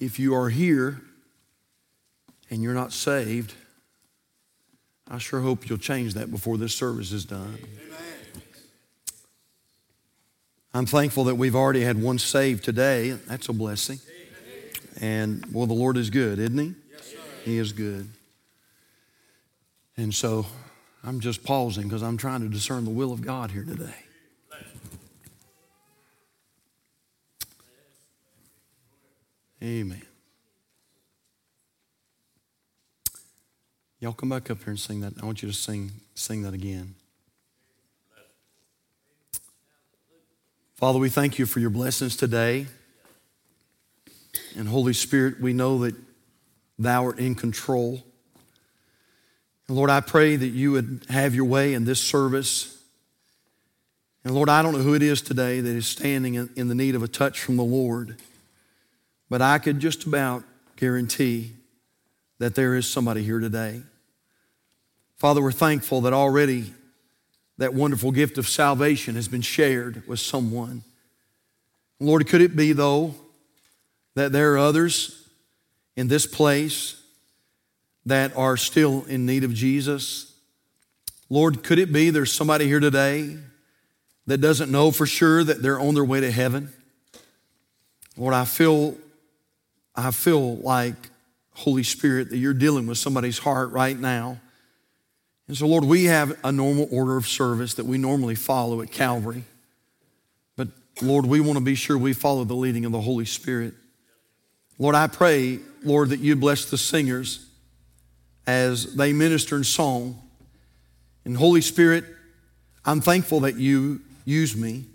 if you are here and you're not saved, I sure hope you'll change that before this service is done. I'm thankful that we've already had one saved today. That's a blessing. And well, the Lord is good, isn't He? He is good. And so I'm just pausing because I'm trying to discern the will of God here today. Amen. Y'all come back up here and sing that. I want you to sing, sing that again. Father, we thank you for your blessings today. And Holy Spirit, we know that thou art in control. And Lord, I pray that you would have your way in this service. And Lord, I don't know who it is today that is standing in the need of a touch from the Lord, but I could just about guarantee that there is somebody here today. Father, we're thankful that already that wonderful gift of salvation has been shared with someone. Lord, could it be, though, that there are others in this place that are still in need of Jesus? Lord, could it be there's somebody here today that doesn't know for sure that they're on their way to heaven? Lord, I feel, I feel like, Holy Spirit, that you're dealing with somebody's heart right now. And so, Lord, we have a normal order of service that we normally follow at Calvary. But, Lord, we want to be sure we follow the leading of the Holy Spirit. Lord, I pray, Lord, that you bless the singers as they minister in song. And, Holy Spirit, I'm thankful that you use me,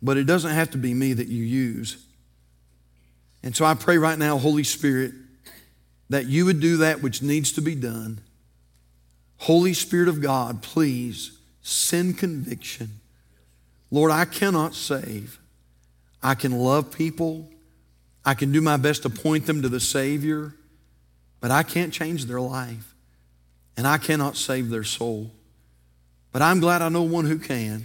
but it doesn't have to be me that you use. And so I pray right now, Holy Spirit, that you would do that which needs to be done Holy Spirit of God, please send conviction. Lord, I cannot save. I can love people. I can do my best to point them to the Savior, but I can't change their life. And I cannot save their soul. But I'm glad I know one who can.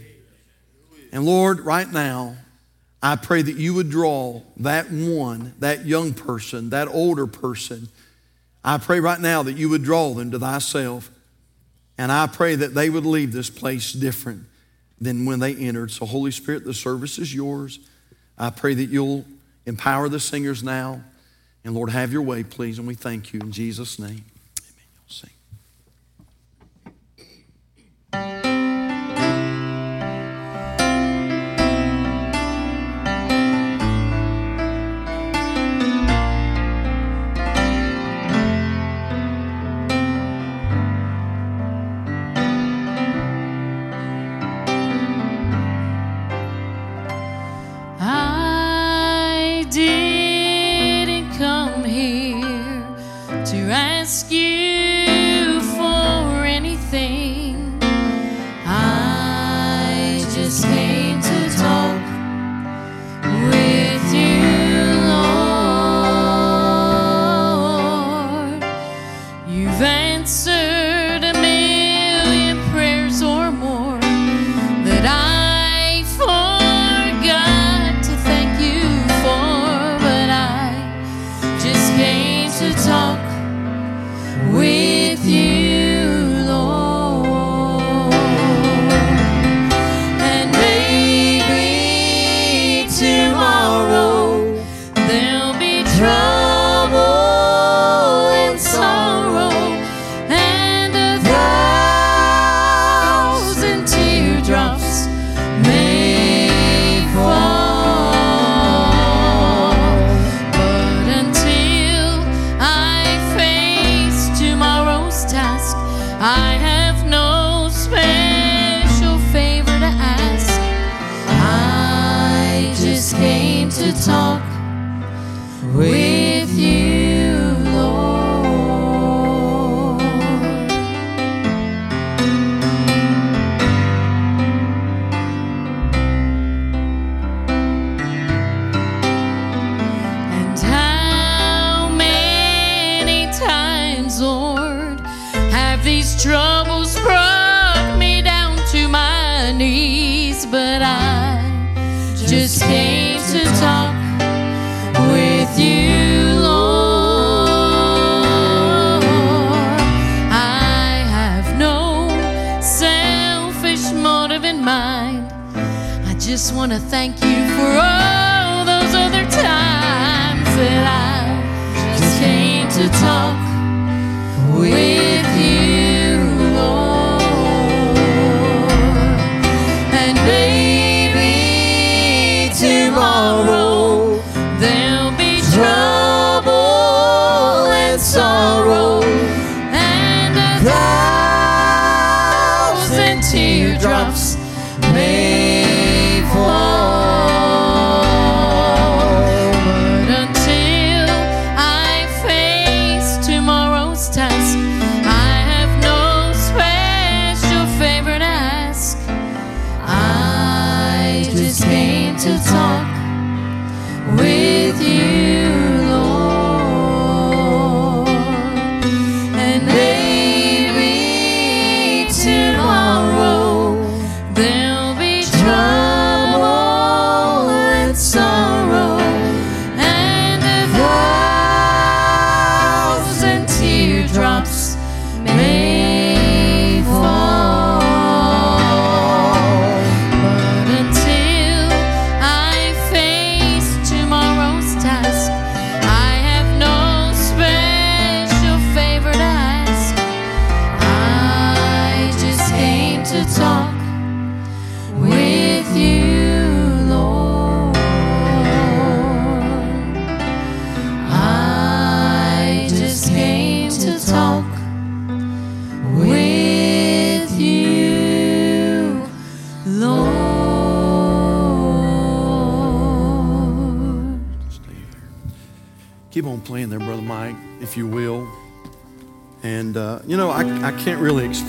And Lord, right now, I pray that you would draw that one, that young person, that older person. I pray right now that you would draw them to thyself. And I pray that they would leave this place different than when they entered. So, Holy Spirit, the service is yours. I pray that you'll empower the singers now. And Lord, have your way, please. And we thank you in Jesus' name. Amen. You'll sing.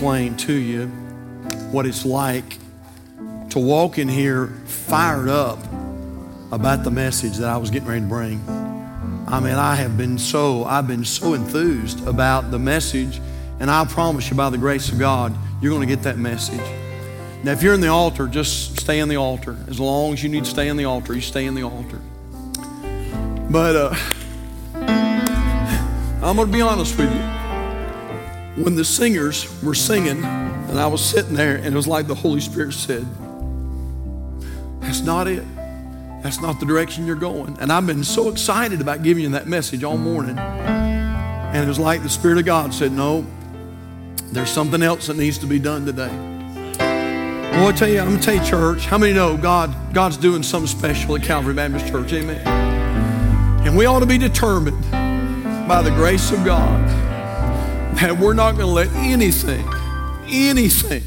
Explain to you what it's like to walk in here fired up about the message that I was getting ready to bring. I mean, I have been so, I've been so enthused about the message, and I promise you, by the grace of God, you're going to get that message. Now, if you're in the altar, just stay in the altar. As long as you need to stay in the altar, you stay in the altar. But uh, I'm going to be honest with you. When the singers were singing, and I was sitting there, and it was like the Holy Spirit said, That's not it. That's not the direction you're going. And I've been so excited about giving you that message all morning. And it was like the Spirit of God said, No, there's something else that needs to be done today. Well, I tell you, I'm gonna tell you, church. How many know God? God's doing something special at Calvary Baptist Church? Amen. And we ought to be determined by the grace of God that we're not going to let anything, anything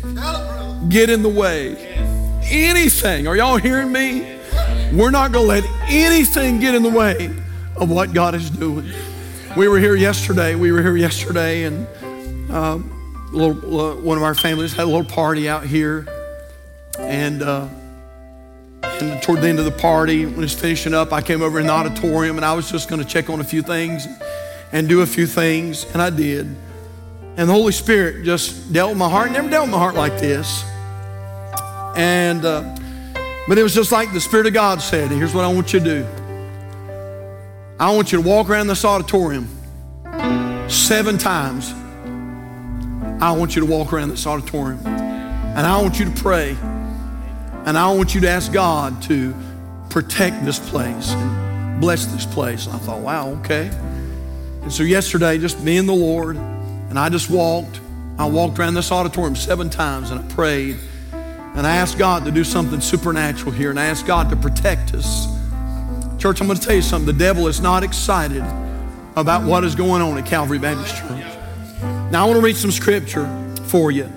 get in the way. Anything. Are y'all hearing me? We're not going to let anything get in the way of what God is doing. We were here yesterday. We were here yesterday, and um, little, uh, one of our families had a little party out here. And, uh, and toward the end of the party, when it's finishing up, I came over in the auditorium and I was just going to check on a few things and do a few things, and I did. And the Holy Spirit just dealt with my heart. Never dealt with my heart like this. And, uh, but it was just like the Spirit of God said, here's what I want you to do. I want you to walk around this auditorium seven times. I want you to walk around this auditorium. And I want you to pray. And I want you to ask God to protect this place and bless this place. And I thought, wow, okay. And so yesterday, just me and the Lord, and I just walked. I walked around this auditorium seven times and I prayed. And I asked God to do something supernatural here. And I asked God to protect us. Church, I'm going to tell you something. The devil is not excited about what is going on at Calvary Baptist Church. Now, I want to read some scripture for you.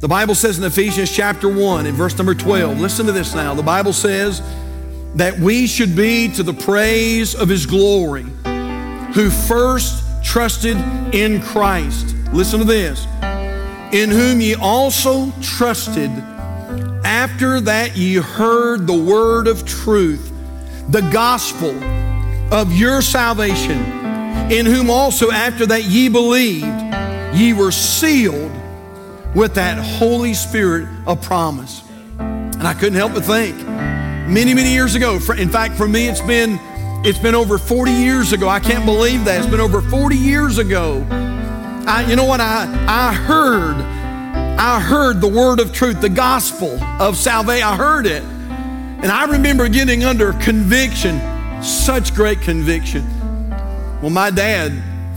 The Bible says in Ephesians chapter 1, in verse number 12, listen to this now. The Bible says that we should be to the praise of his glory, who first trusted in Christ. Listen to this. In whom ye also trusted after that ye heard the word of truth, the gospel of your salvation, in whom also after that ye believed, ye were sealed with that Holy Spirit of promise. And I couldn't help but think, many, many years ago, in fact, for me, it's been it's been over 40 years ago. I can't believe that. It's been over 40 years ago. I, you know what? I, I heard, I heard the word of truth, the gospel of salvation. I heard it. And I remember getting under conviction, such great conviction. Well, my dad,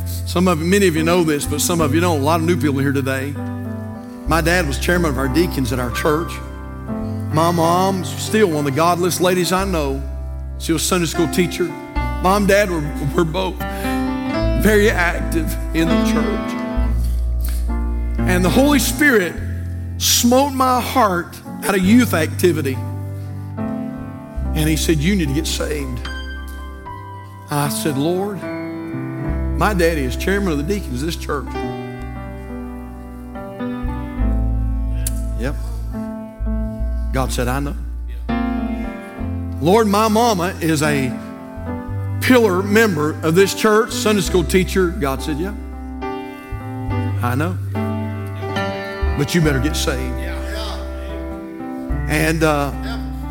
some of many of you know this, but some of you don't. A lot of new people here today. My dad was chairman of our deacons at our church. My mom's still one of the godless ladies I know. She was a Sunday school teacher. Mom, dad were, were both very active in the church. And the Holy Spirit smote my heart at a youth activity. And he said, You need to get saved. I said, Lord, my daddy is chairman of the deacons of this church. Yep. God said, I know. Lord, my mama is a pillar member of this church, Sunday school teacher. God said, Yeah. I know. But you better get saved. And uh,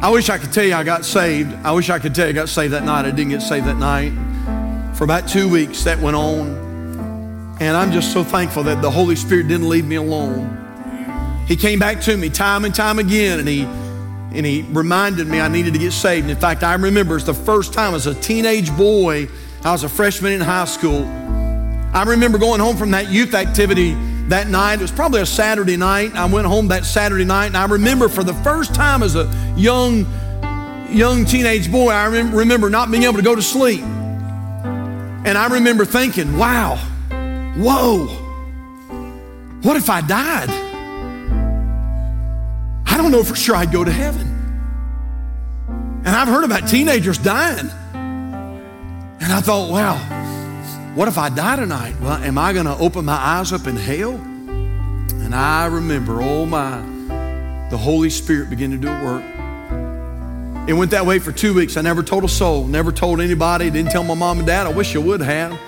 I wish I could tell you I got saved. I wish I could tell you I got saved that night. I didn't get saved that night. For about two weeks, that went on. And I'm just so thankful that the Holy Spirit didn't leave me alone. He came back to me time and time again, and he and he reminded me I needed to get saved. And In fact, I remember it's the first time as a teenage boy, I was a freshman in high school. I remember going home from that youth activity that night. It was probably a Saturday night. I went home that Saturday night, and I remember for the first time as a young, young teenage boy, I remember not being able to go to sleep. And I remember thinking, wow, whoa, what if I died? I don't know for sure I'd go to heaven. And I've heard about teenagers dying. And I thought, wow, what if I die tonight? Well, am I going to open my eyes up in hell? And I remember, oh my, the Holy Spirit began to do a work. It went that way for two weeks. I never told a soul, never told anybody, didn't tell my mom and dad. I wish I would have.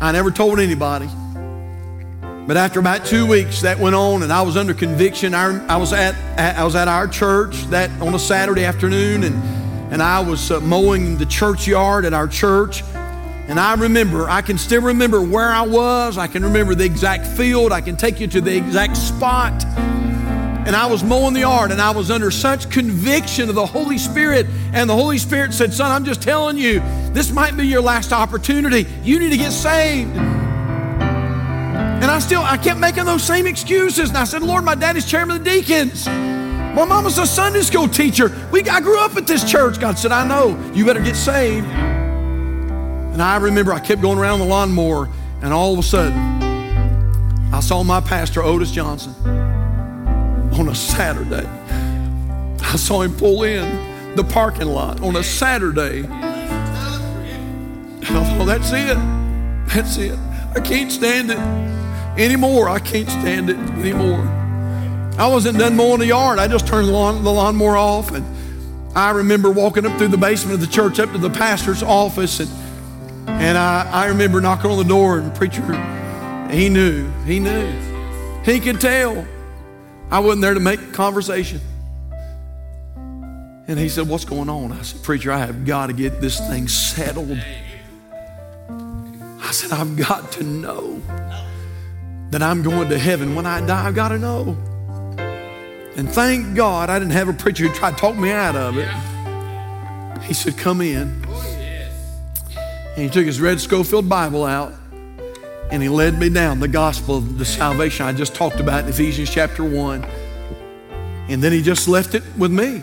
I never told anybody. But after about two weeks, that went on, and I was under conviction. I, I was at, I was at our church that on a Saturday afternoon, and and I was uh, mowing the churchyard at our church. And I remember, I can still remember where I was. I can remember the exact field. I can take you to the exact spot. And I was mowing the yard, and I was under such conviction of the Holy Spirit. And the Holy Spirit said, Son, I'm just telling you, this might be your last opportunity. You need to get saved. And I still, I kept making those same excuses. And I said, Lord, my daddy's chairman of the deacons. My mom was a Sunday school teacher. We, I grew up at this church. God said, I know. You better get saved. And I remember I kept going around the lawnmower, and all of a sudden, I saw my pastor, Otis Johnson, on a Saturday. I saw him pull in the parking lot on a Saturday. I thought, that's it. That's it. I can't stand it anymore. I can't stand it anymore. I wasn't done mowing the yard. I just turned the, lawn, the lawnmower off. And I remember walking up through the basement of the church up to the pastor's office. And, and I, I remember knocking on the door, and preacher, he knew. He knew. He could tell. I wasn't there to make conversation. And he said, What's going on? I said, Preacher, I have got to get this thing settled. I said, I've got to know that I'm going to heaven when I die. I've got to know. And thank God I didn't have a preacher who tried to talk me out of it. He said, Come in. And he took his red Scofield Bible out and he led me down the gospel of the salvation I just talked about in Ephesians chapter 1. And then he just left it with me.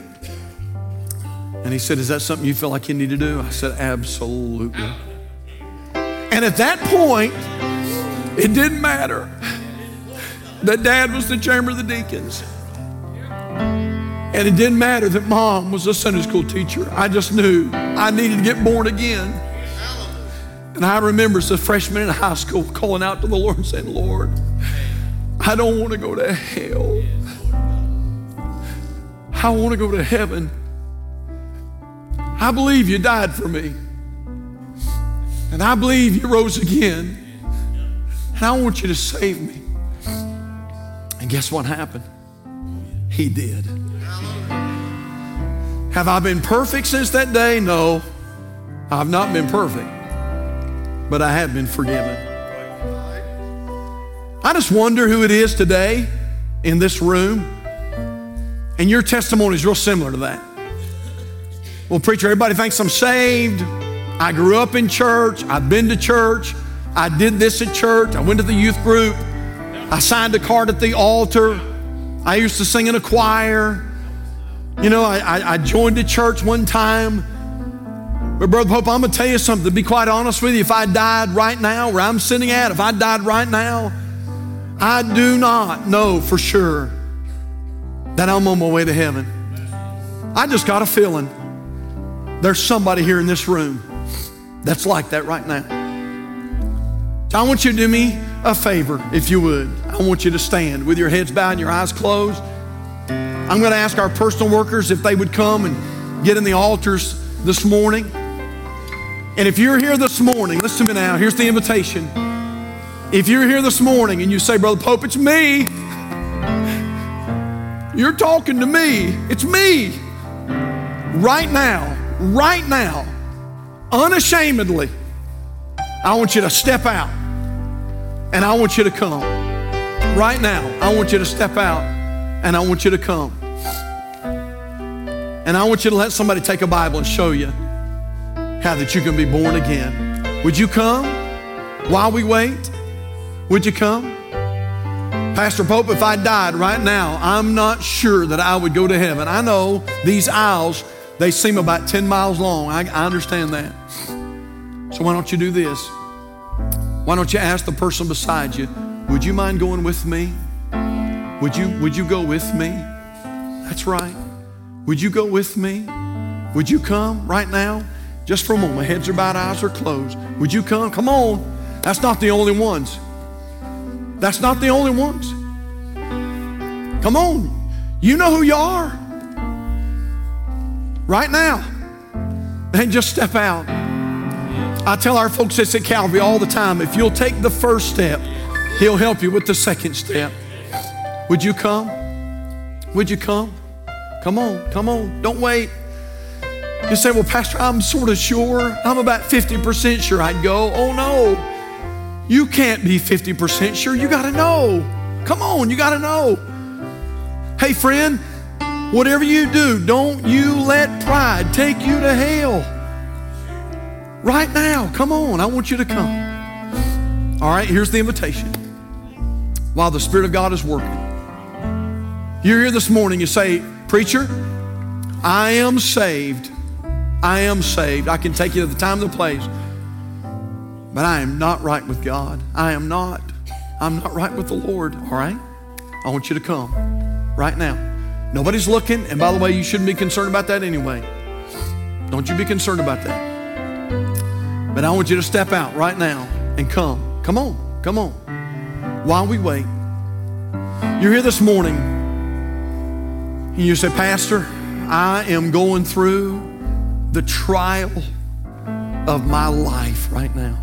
And he said, Is that something you feel like you need to do? I said, Absolutely. And at that point, it didn't matter that dad was the chairman of the deacons. And it didn't matter that mom was a Sunday school teacher. I just knew I needed to get born again. And I remember as a freshman in high school calling out to the Lord and saying, Lord, I don't want to go to hell. I want to go to heaven. I believe you died for me. And I believe you rose again. And I want you to save me. And guess what happened? He did. Have I been perfect since that day? No, I've not been perfect, but I have been forgiven. I just wonder who it is today in this room, and your testimony is real similar to that. Well, preacher, everybody thinks I'm saved. I grew up in church. I've been to church. I did this at church. I went to the youth group. I signed a card at the altar. I used to sing in a choir. You know, I, I, I joined a church one time. But, Brother Pope, I'm going to tell you something. To be quite honest with you, if I died right now, where I'm sitting at, if I died right now, I do not know for sure that I'm on my way to heaven. I just got a feeling there's somebody here in this room that's like that right now. I want you to do me a favor, if you would. I want you to stand with your heads bowed and your eyes closed. I'm going to ask our personal workers if they would come and get in the altars this morning. And if you're here this morning, listen to me now. Here's the invitation. If you're here this morning and you say, Brother Pope, it's me, you're talking to me. It's me. Right now, right now, unashamedly, I want you to step out and I want you to come. Right now, I want you to step out and I want you to come. And I want you to let somebody take a Bible and show you how that you can be born again. Would you come while we wait? Would you come? Pastor Pope, if I died right now, I'm not sure that I would go to heaven. I know these aisles, they seem about 10 miles long. I, I understand that. So why don't you do this? Why don't you ask the person beside you, would you mind going with me? Would you, would you go with me? That's right. Would you go with me? Would you come right now? Just for a moment. Heads are bowed, eyes are closed. Would you come? Come on. That's not the only ones. That's not the only ones. Come on. You know who you are. Right now. And just step out. I tell our folks this at Calvary all the time if you'll take the first step, He'll help you with the second step. Would you come? Would you come? Come on, come on. Don't wait. You say, Well, Pastor, I'm sort of sure. I'm about 50% sure I'd go. Oh, no. You can't be 50% sure. You got to know. Come on, you got to know. Hey, friend, whatever you do, don't you let pride take you to hell. Right now, come on, I want you to come. All right, here's the invitation. While the Spirit of God is working, you're here this morning, you say, Preacher, I am saved. I am saved. I can take you to the time and the place. But I am not right with God. I am not. I'm not right with the Lord, all right? I want you to come right now. Nobody's looking, and by the way, you shouldn't be concerned about that anyway. Don't you be concerned about that. But I want you to step out right now and come. Come on, come on. While we wait, you're here this morning and you say, Pastor, I am going through the trial of my life right now.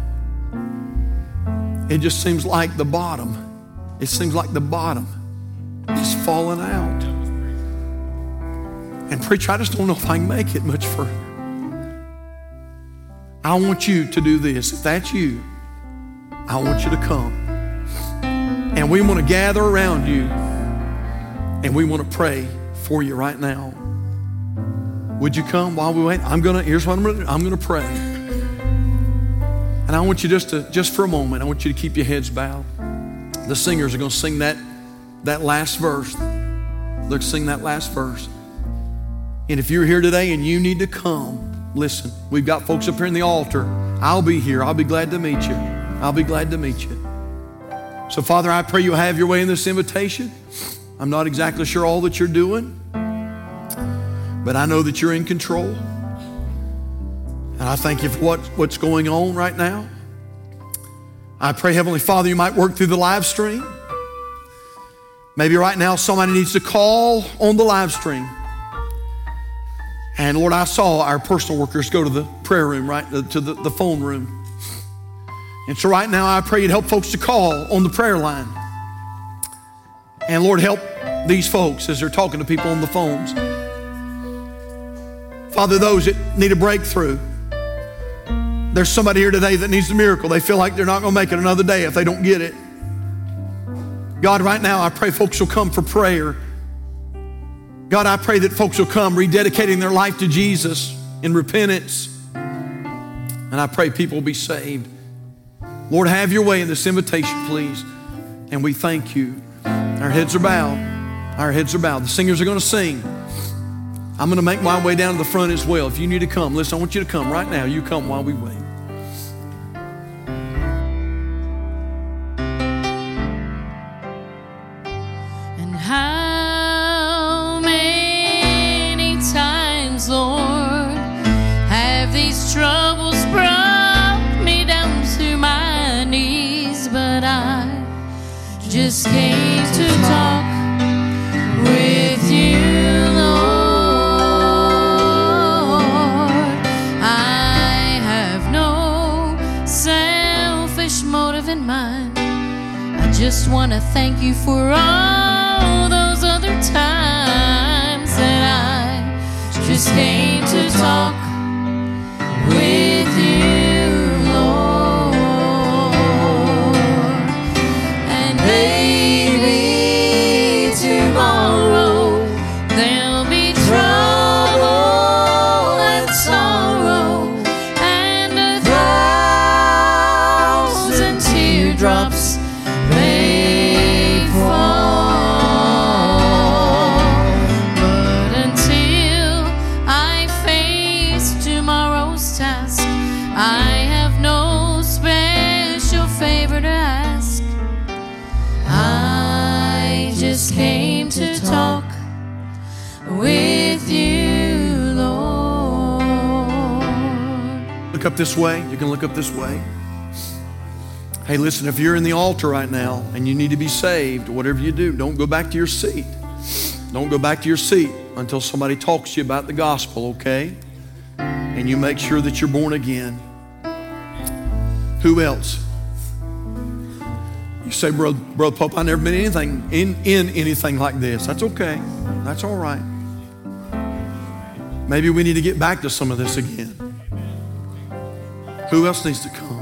It just seems like the bottom, it seems like the bottom is falling out. And, preacher, I just don't know if I can make it much further. I want you to do this. If that's you, I want you to come. And we want to gather around you and we want to pray for you right now. Would you come while we wait? I'm gonna, here's what I'm gonna do. I'm gonna pray. And I want you just to, just for a moment, I want you to keep your heads bowed. The singers are gonna sing that, that last verse. Let's sing that last verse. And if you're here today and you need to come, listen, we've got folks up here in the altar. I'll be here. I'll be glad to meet you. I'll be glad to meet you. So, Father, I pray you have your way in this invitation. I'm not exactly sure all that you're doing, but I know that you're in control. And I thank you for what, what's going on right now. I pray, Heavenly Father, you might work through the live stream. Maybe right now somebody needs to call on the live stream. And Lord, I saw our personal workers go to the prayer room, right, to the, the phone room. And so right now I pray you'd help folks to call on the prayer line. And Lord, help these folks as they're talking to people on the phones. Father, those that need a breakthrough. There's somebody here today that needs a miracle. They feel like they're not going to make it another day if they don't get it. God, right now, I pray folks will come for prayer. God, I pray that folks will come rededicating their life to Jesus. in repentance. And I pray people will be saved. Lord, have your way in this invitation, please. And we thank you. Our heads are bowed. Our heads are bowed. The singers are going to sing. I'm going to make my way down to the front as well. If you need to come, listen, I want you to come right now. You come while we wait. Just came to talk with you, Lord. I have no selfish motive in mind. I just want to thank you for all those other times that I just came to talk with up this way. You can look up this way. Hey, listen, if you're in the altar right now and you need to be saved, whatever you do, don't go back to your seat. Don't go back to your seat until somebody talks to you about the gospel, okay? And you make sure that you're born again. Who else? You say, Brother, Brother Pope, I've never been anything in, in anything like this. That's okay. That's all right. Maybe we need to get back to some of this again. Who else needs to come?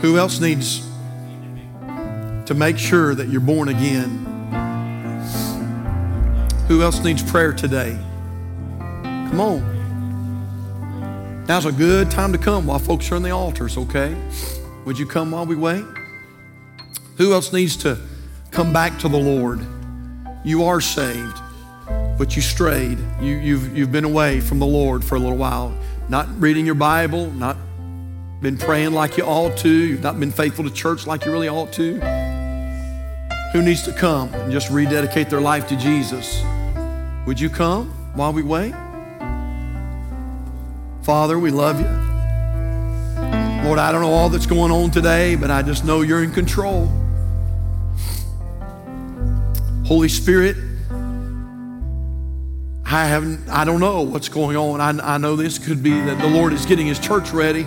Who else needs to make sure that you're born again? Who else needs prayer today? Come on. Now's a good time to come while folks are in the altars, okay? Would you come while we wait? Who else needs to come back to the Lord? You are saved, but you strayed. You, you've, you've been away from the Lord for a little while, not reading your Bible, not been praying like you ought to, you've not been faithful to church like you really ought to. Who needs to come and just rededicate their life to Jesus? Would you come while we wait? Father, we love you. Lord, I don't know all that's going on today, but I just know you're in control. Holy Spirit, I haven't, I don't know what's going on. I, I know this could be that the Lord is getting his church ready.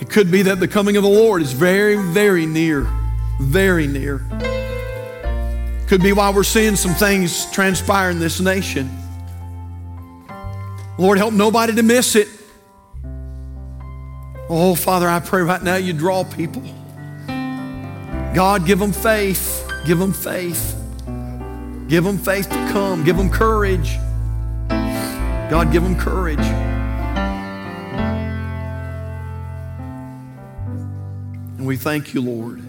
It could be that the coming of the Lord is very, very near. Very near. Could be why we're seeing some things transpire in this nation. Lord, help nobody to miss it. Oh, Father, I pray right now you draw people. God, give them faith. Give them faith. Give them faith to come. Give them courage. God, give them courage. And we thank you, Lord.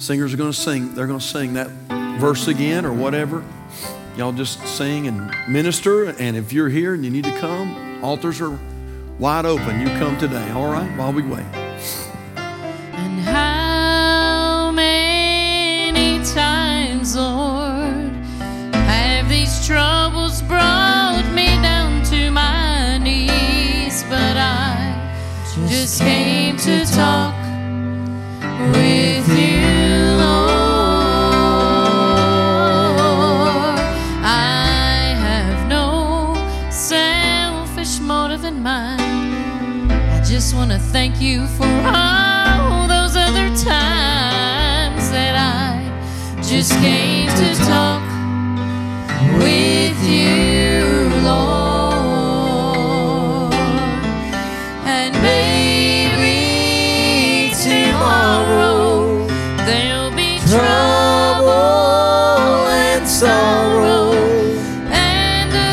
Singers are going to sing. They're going to sing that verse again or whatever. Y'all just sing and minister. And if you're here and you need to come, altars are wide open. You come today, all right, while we wait. Just came to talk with you, Lord. I have no selfish motive in mind. I just want to thank you for all those other times that I just came to talk sorrow and a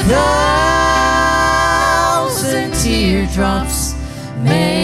thousand teardrops may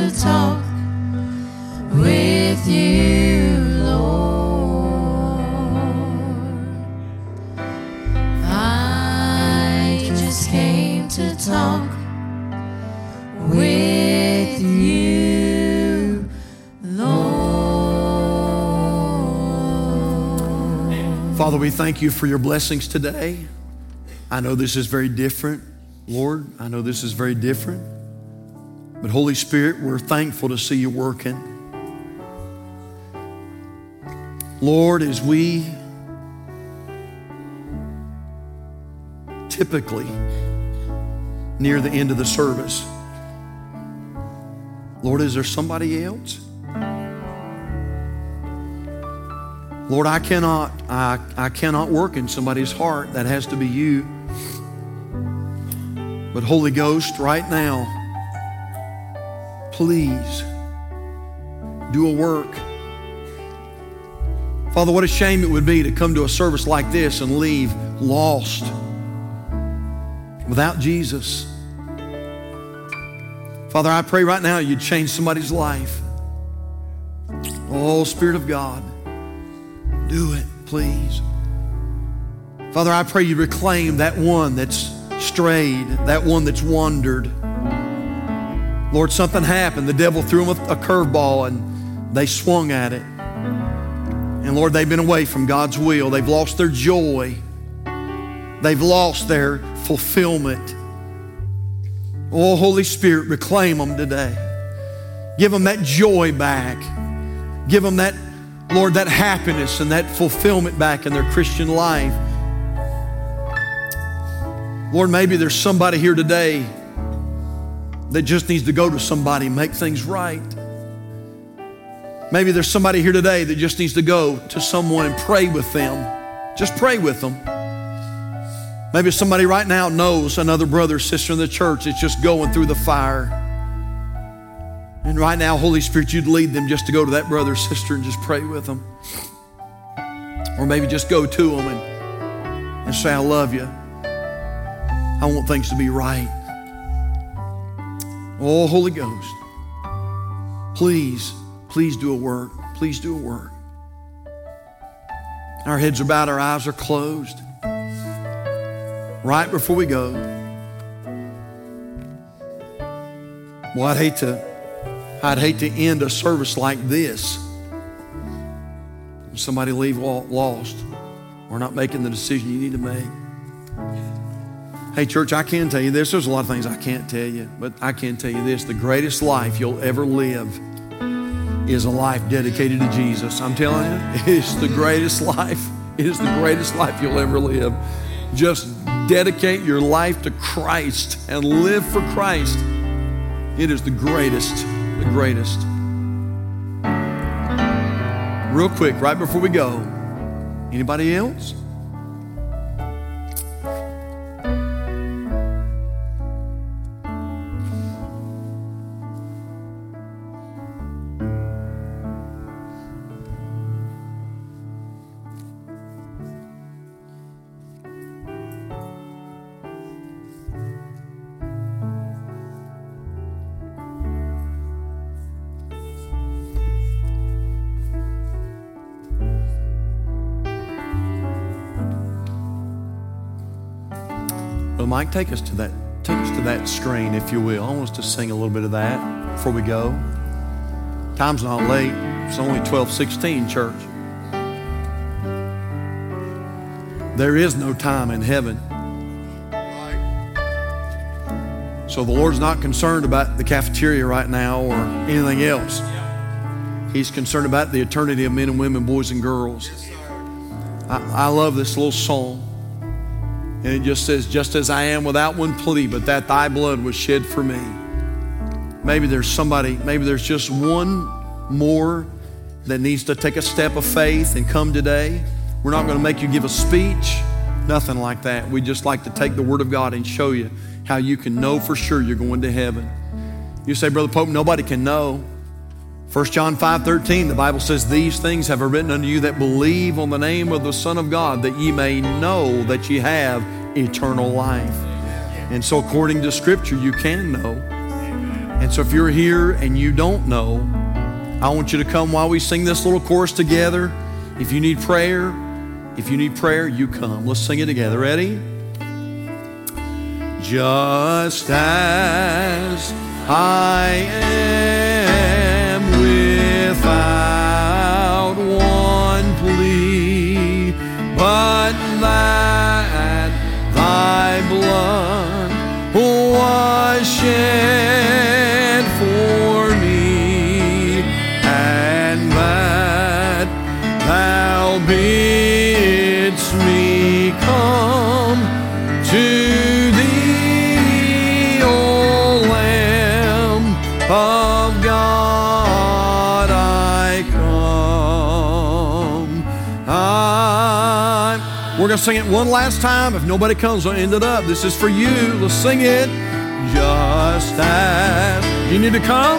to talk with you, Lord. I just came to talk with you, Lord. Father, we thank you for your blessings today. I know this is very different, Lord. I know this is very different. But Holy Spirit, we're thankful to see you working. Lord, as we typically near the end of the service, Lord, is there somebody else? Lord, I cannot, I, I cannot work in somebody's heart. That has to be you. But Holy Ghost, right now, please do a work. Father, what a shame it would be to come to a service like this and leave lost without Jesus. Father, I pray right now you'd change somebody's life. Oh, Spirit of God, do it, please. Father, I pray you reclaim that one that's strayed, that one that's wandered. Lord, something happened. The devil threw them a, curveball and they swung at it. And Lord, they've been away from God's will. They've lost their joy. They've lost their fulfillment. Oh, Holy Spirit, reclaim them today. Give them that joy back. Give them that, Lord, that happiness and that fulfillment back in their Christian life. Lord, maybe there's somebody here today that just needs to go to somebody and make things right. Maybe there's somebody here today that just needs to go to someone and pray with them. Just pray with them. Maybe somebody right now knows another brother or sister in the church that's just going through the fire. And right now, Holy Spirit, you'd lead them just to go to that brother or sister and just pray with them. Or maybe just go to them and, and say, I love you. I want things to be right. Oh, Holy Ghost, please, please do a work. Please do a work. Our heads are bowed, our eyes are closed. Right before we go, well, I'd hate to, I'd hate to end a service like this. Somebody leave lost We're not making the decision you need to make. Hey, church, I can tell you this. There's a lot of things I can't tell you, but I can tell you this. The greatest life you'll ever live is a life dedicated to Jesus. I'm telling you, it's the greatest life. It is the greatest life you'll ever live. Just dedicate your life to Christ and live for Christ. It is the greatest, the greatest. Real quick, right before we go, anybody else? Mike, take us to that. Take us to that screen, if you will. I want us to sing a little bit of that before we go. Time's not late. It's only 1216, church. There is no time in heaven. So the Lord's not concerned about the cafeteria right now or anything else. He's concerned about the eternity of men and women, boys and girls. I, I love this little song. And it just says, Just as I am without one plea, but that thy blood was shed for me. Maybe there's somebody, maybe there's just one more that needs to take a step of faith and come today. We're not going to make you give a speech, nothing like that. We just like to take the Word of God and show you how you can know for sure you're going to heaven. You say, Brother Pope, nobody can know. 1 John 5:13 the Bible says, These things have I written unto you that believe on the name of the Son of God, that ye may know that ye have eternal life. And so, according to Scripture, you can know. And so, if you're here and you don't know, I want you to come while we sing this little chorus together. If you need prayer, if you need prayer, you come. Let's sing it together. Ready? Just as I am sing it one last time. If nobody comes, I'll end it up. This is for you. Let's sing it. Just as you need to come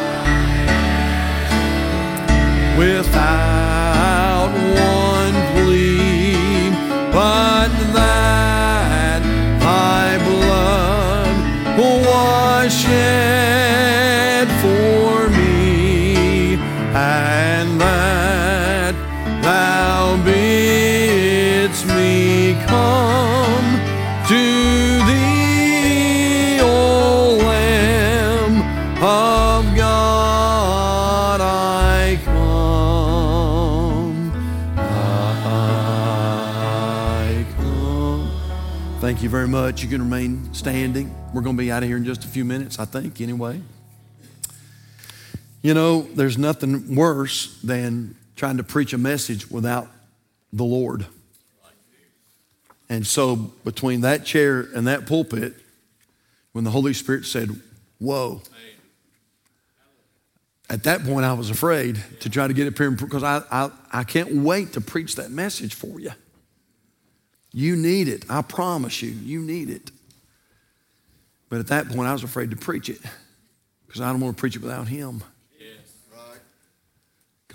without one plea, but that thy blood was shed for me, Thank you very much. You can remain standing. We're going to be out of here in just a few minutes, I think, anyway. You know, there's nothing worse than trying to preach a message without the Lord. And so, between that chair and that pulpit, when the Holy Spirit said, Whoa, at that point I was afraid to try to get up here because I, I, I can't wait to preach that message for you. You need it. I promise you, you need it. But at that point, I was afraid to preach it because I don't want to preach it without Him.